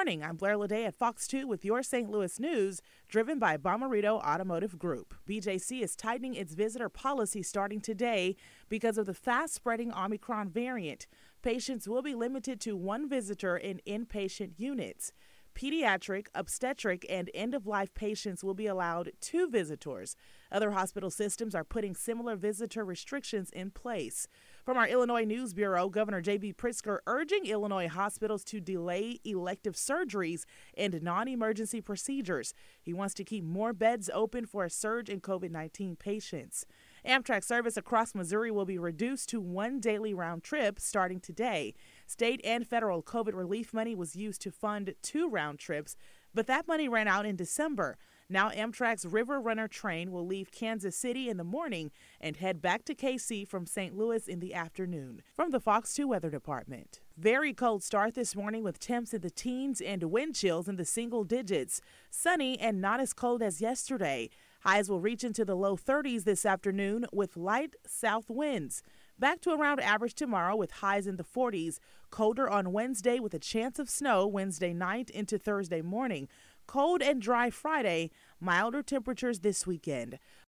Morning. I'm Blair Lede at Fox 2 with your St. Louis news, driven by Bomarito Automotive Group. BJC is tightening its visitor policy starting today because of the fast spreading Omicron variant. Patients will be limited to one visitor in inpatient units. Pediatric, obstetric, and end of life patients will be allowed two visitors. Other hospital systems are putting similar visitor restrictions in place. From our Illinois News Bureau, Governor J.B. Pritzker urging Illinois hospitals to delay elective surgeries and non emergency procedures. He wants to keep more beds open for a surge in COVID 19 patients. Amtrak service across Missouri will be reduced to one daily round trip starting today. State and federal COVID relief money was used to fund two round trips, but that money ran out in December. Now, Amtrak's River Runner train will leave Kansas City in the morning and head back to KC from St. Louis in the afternoon. From the Fox 2 Weather Department. Very cold start this morning with temps in the teens and wind chills in the single digits. Sunny and not as cold as yesterday. Highs will reach into the low 30s this afternoon with light south winds. Back to around average tomorrow with highs in the 40s. Colder on Wednesday with a chance of snow Wednesday night into Thursday morning cold and dry Friday, milder temperatures this weekend.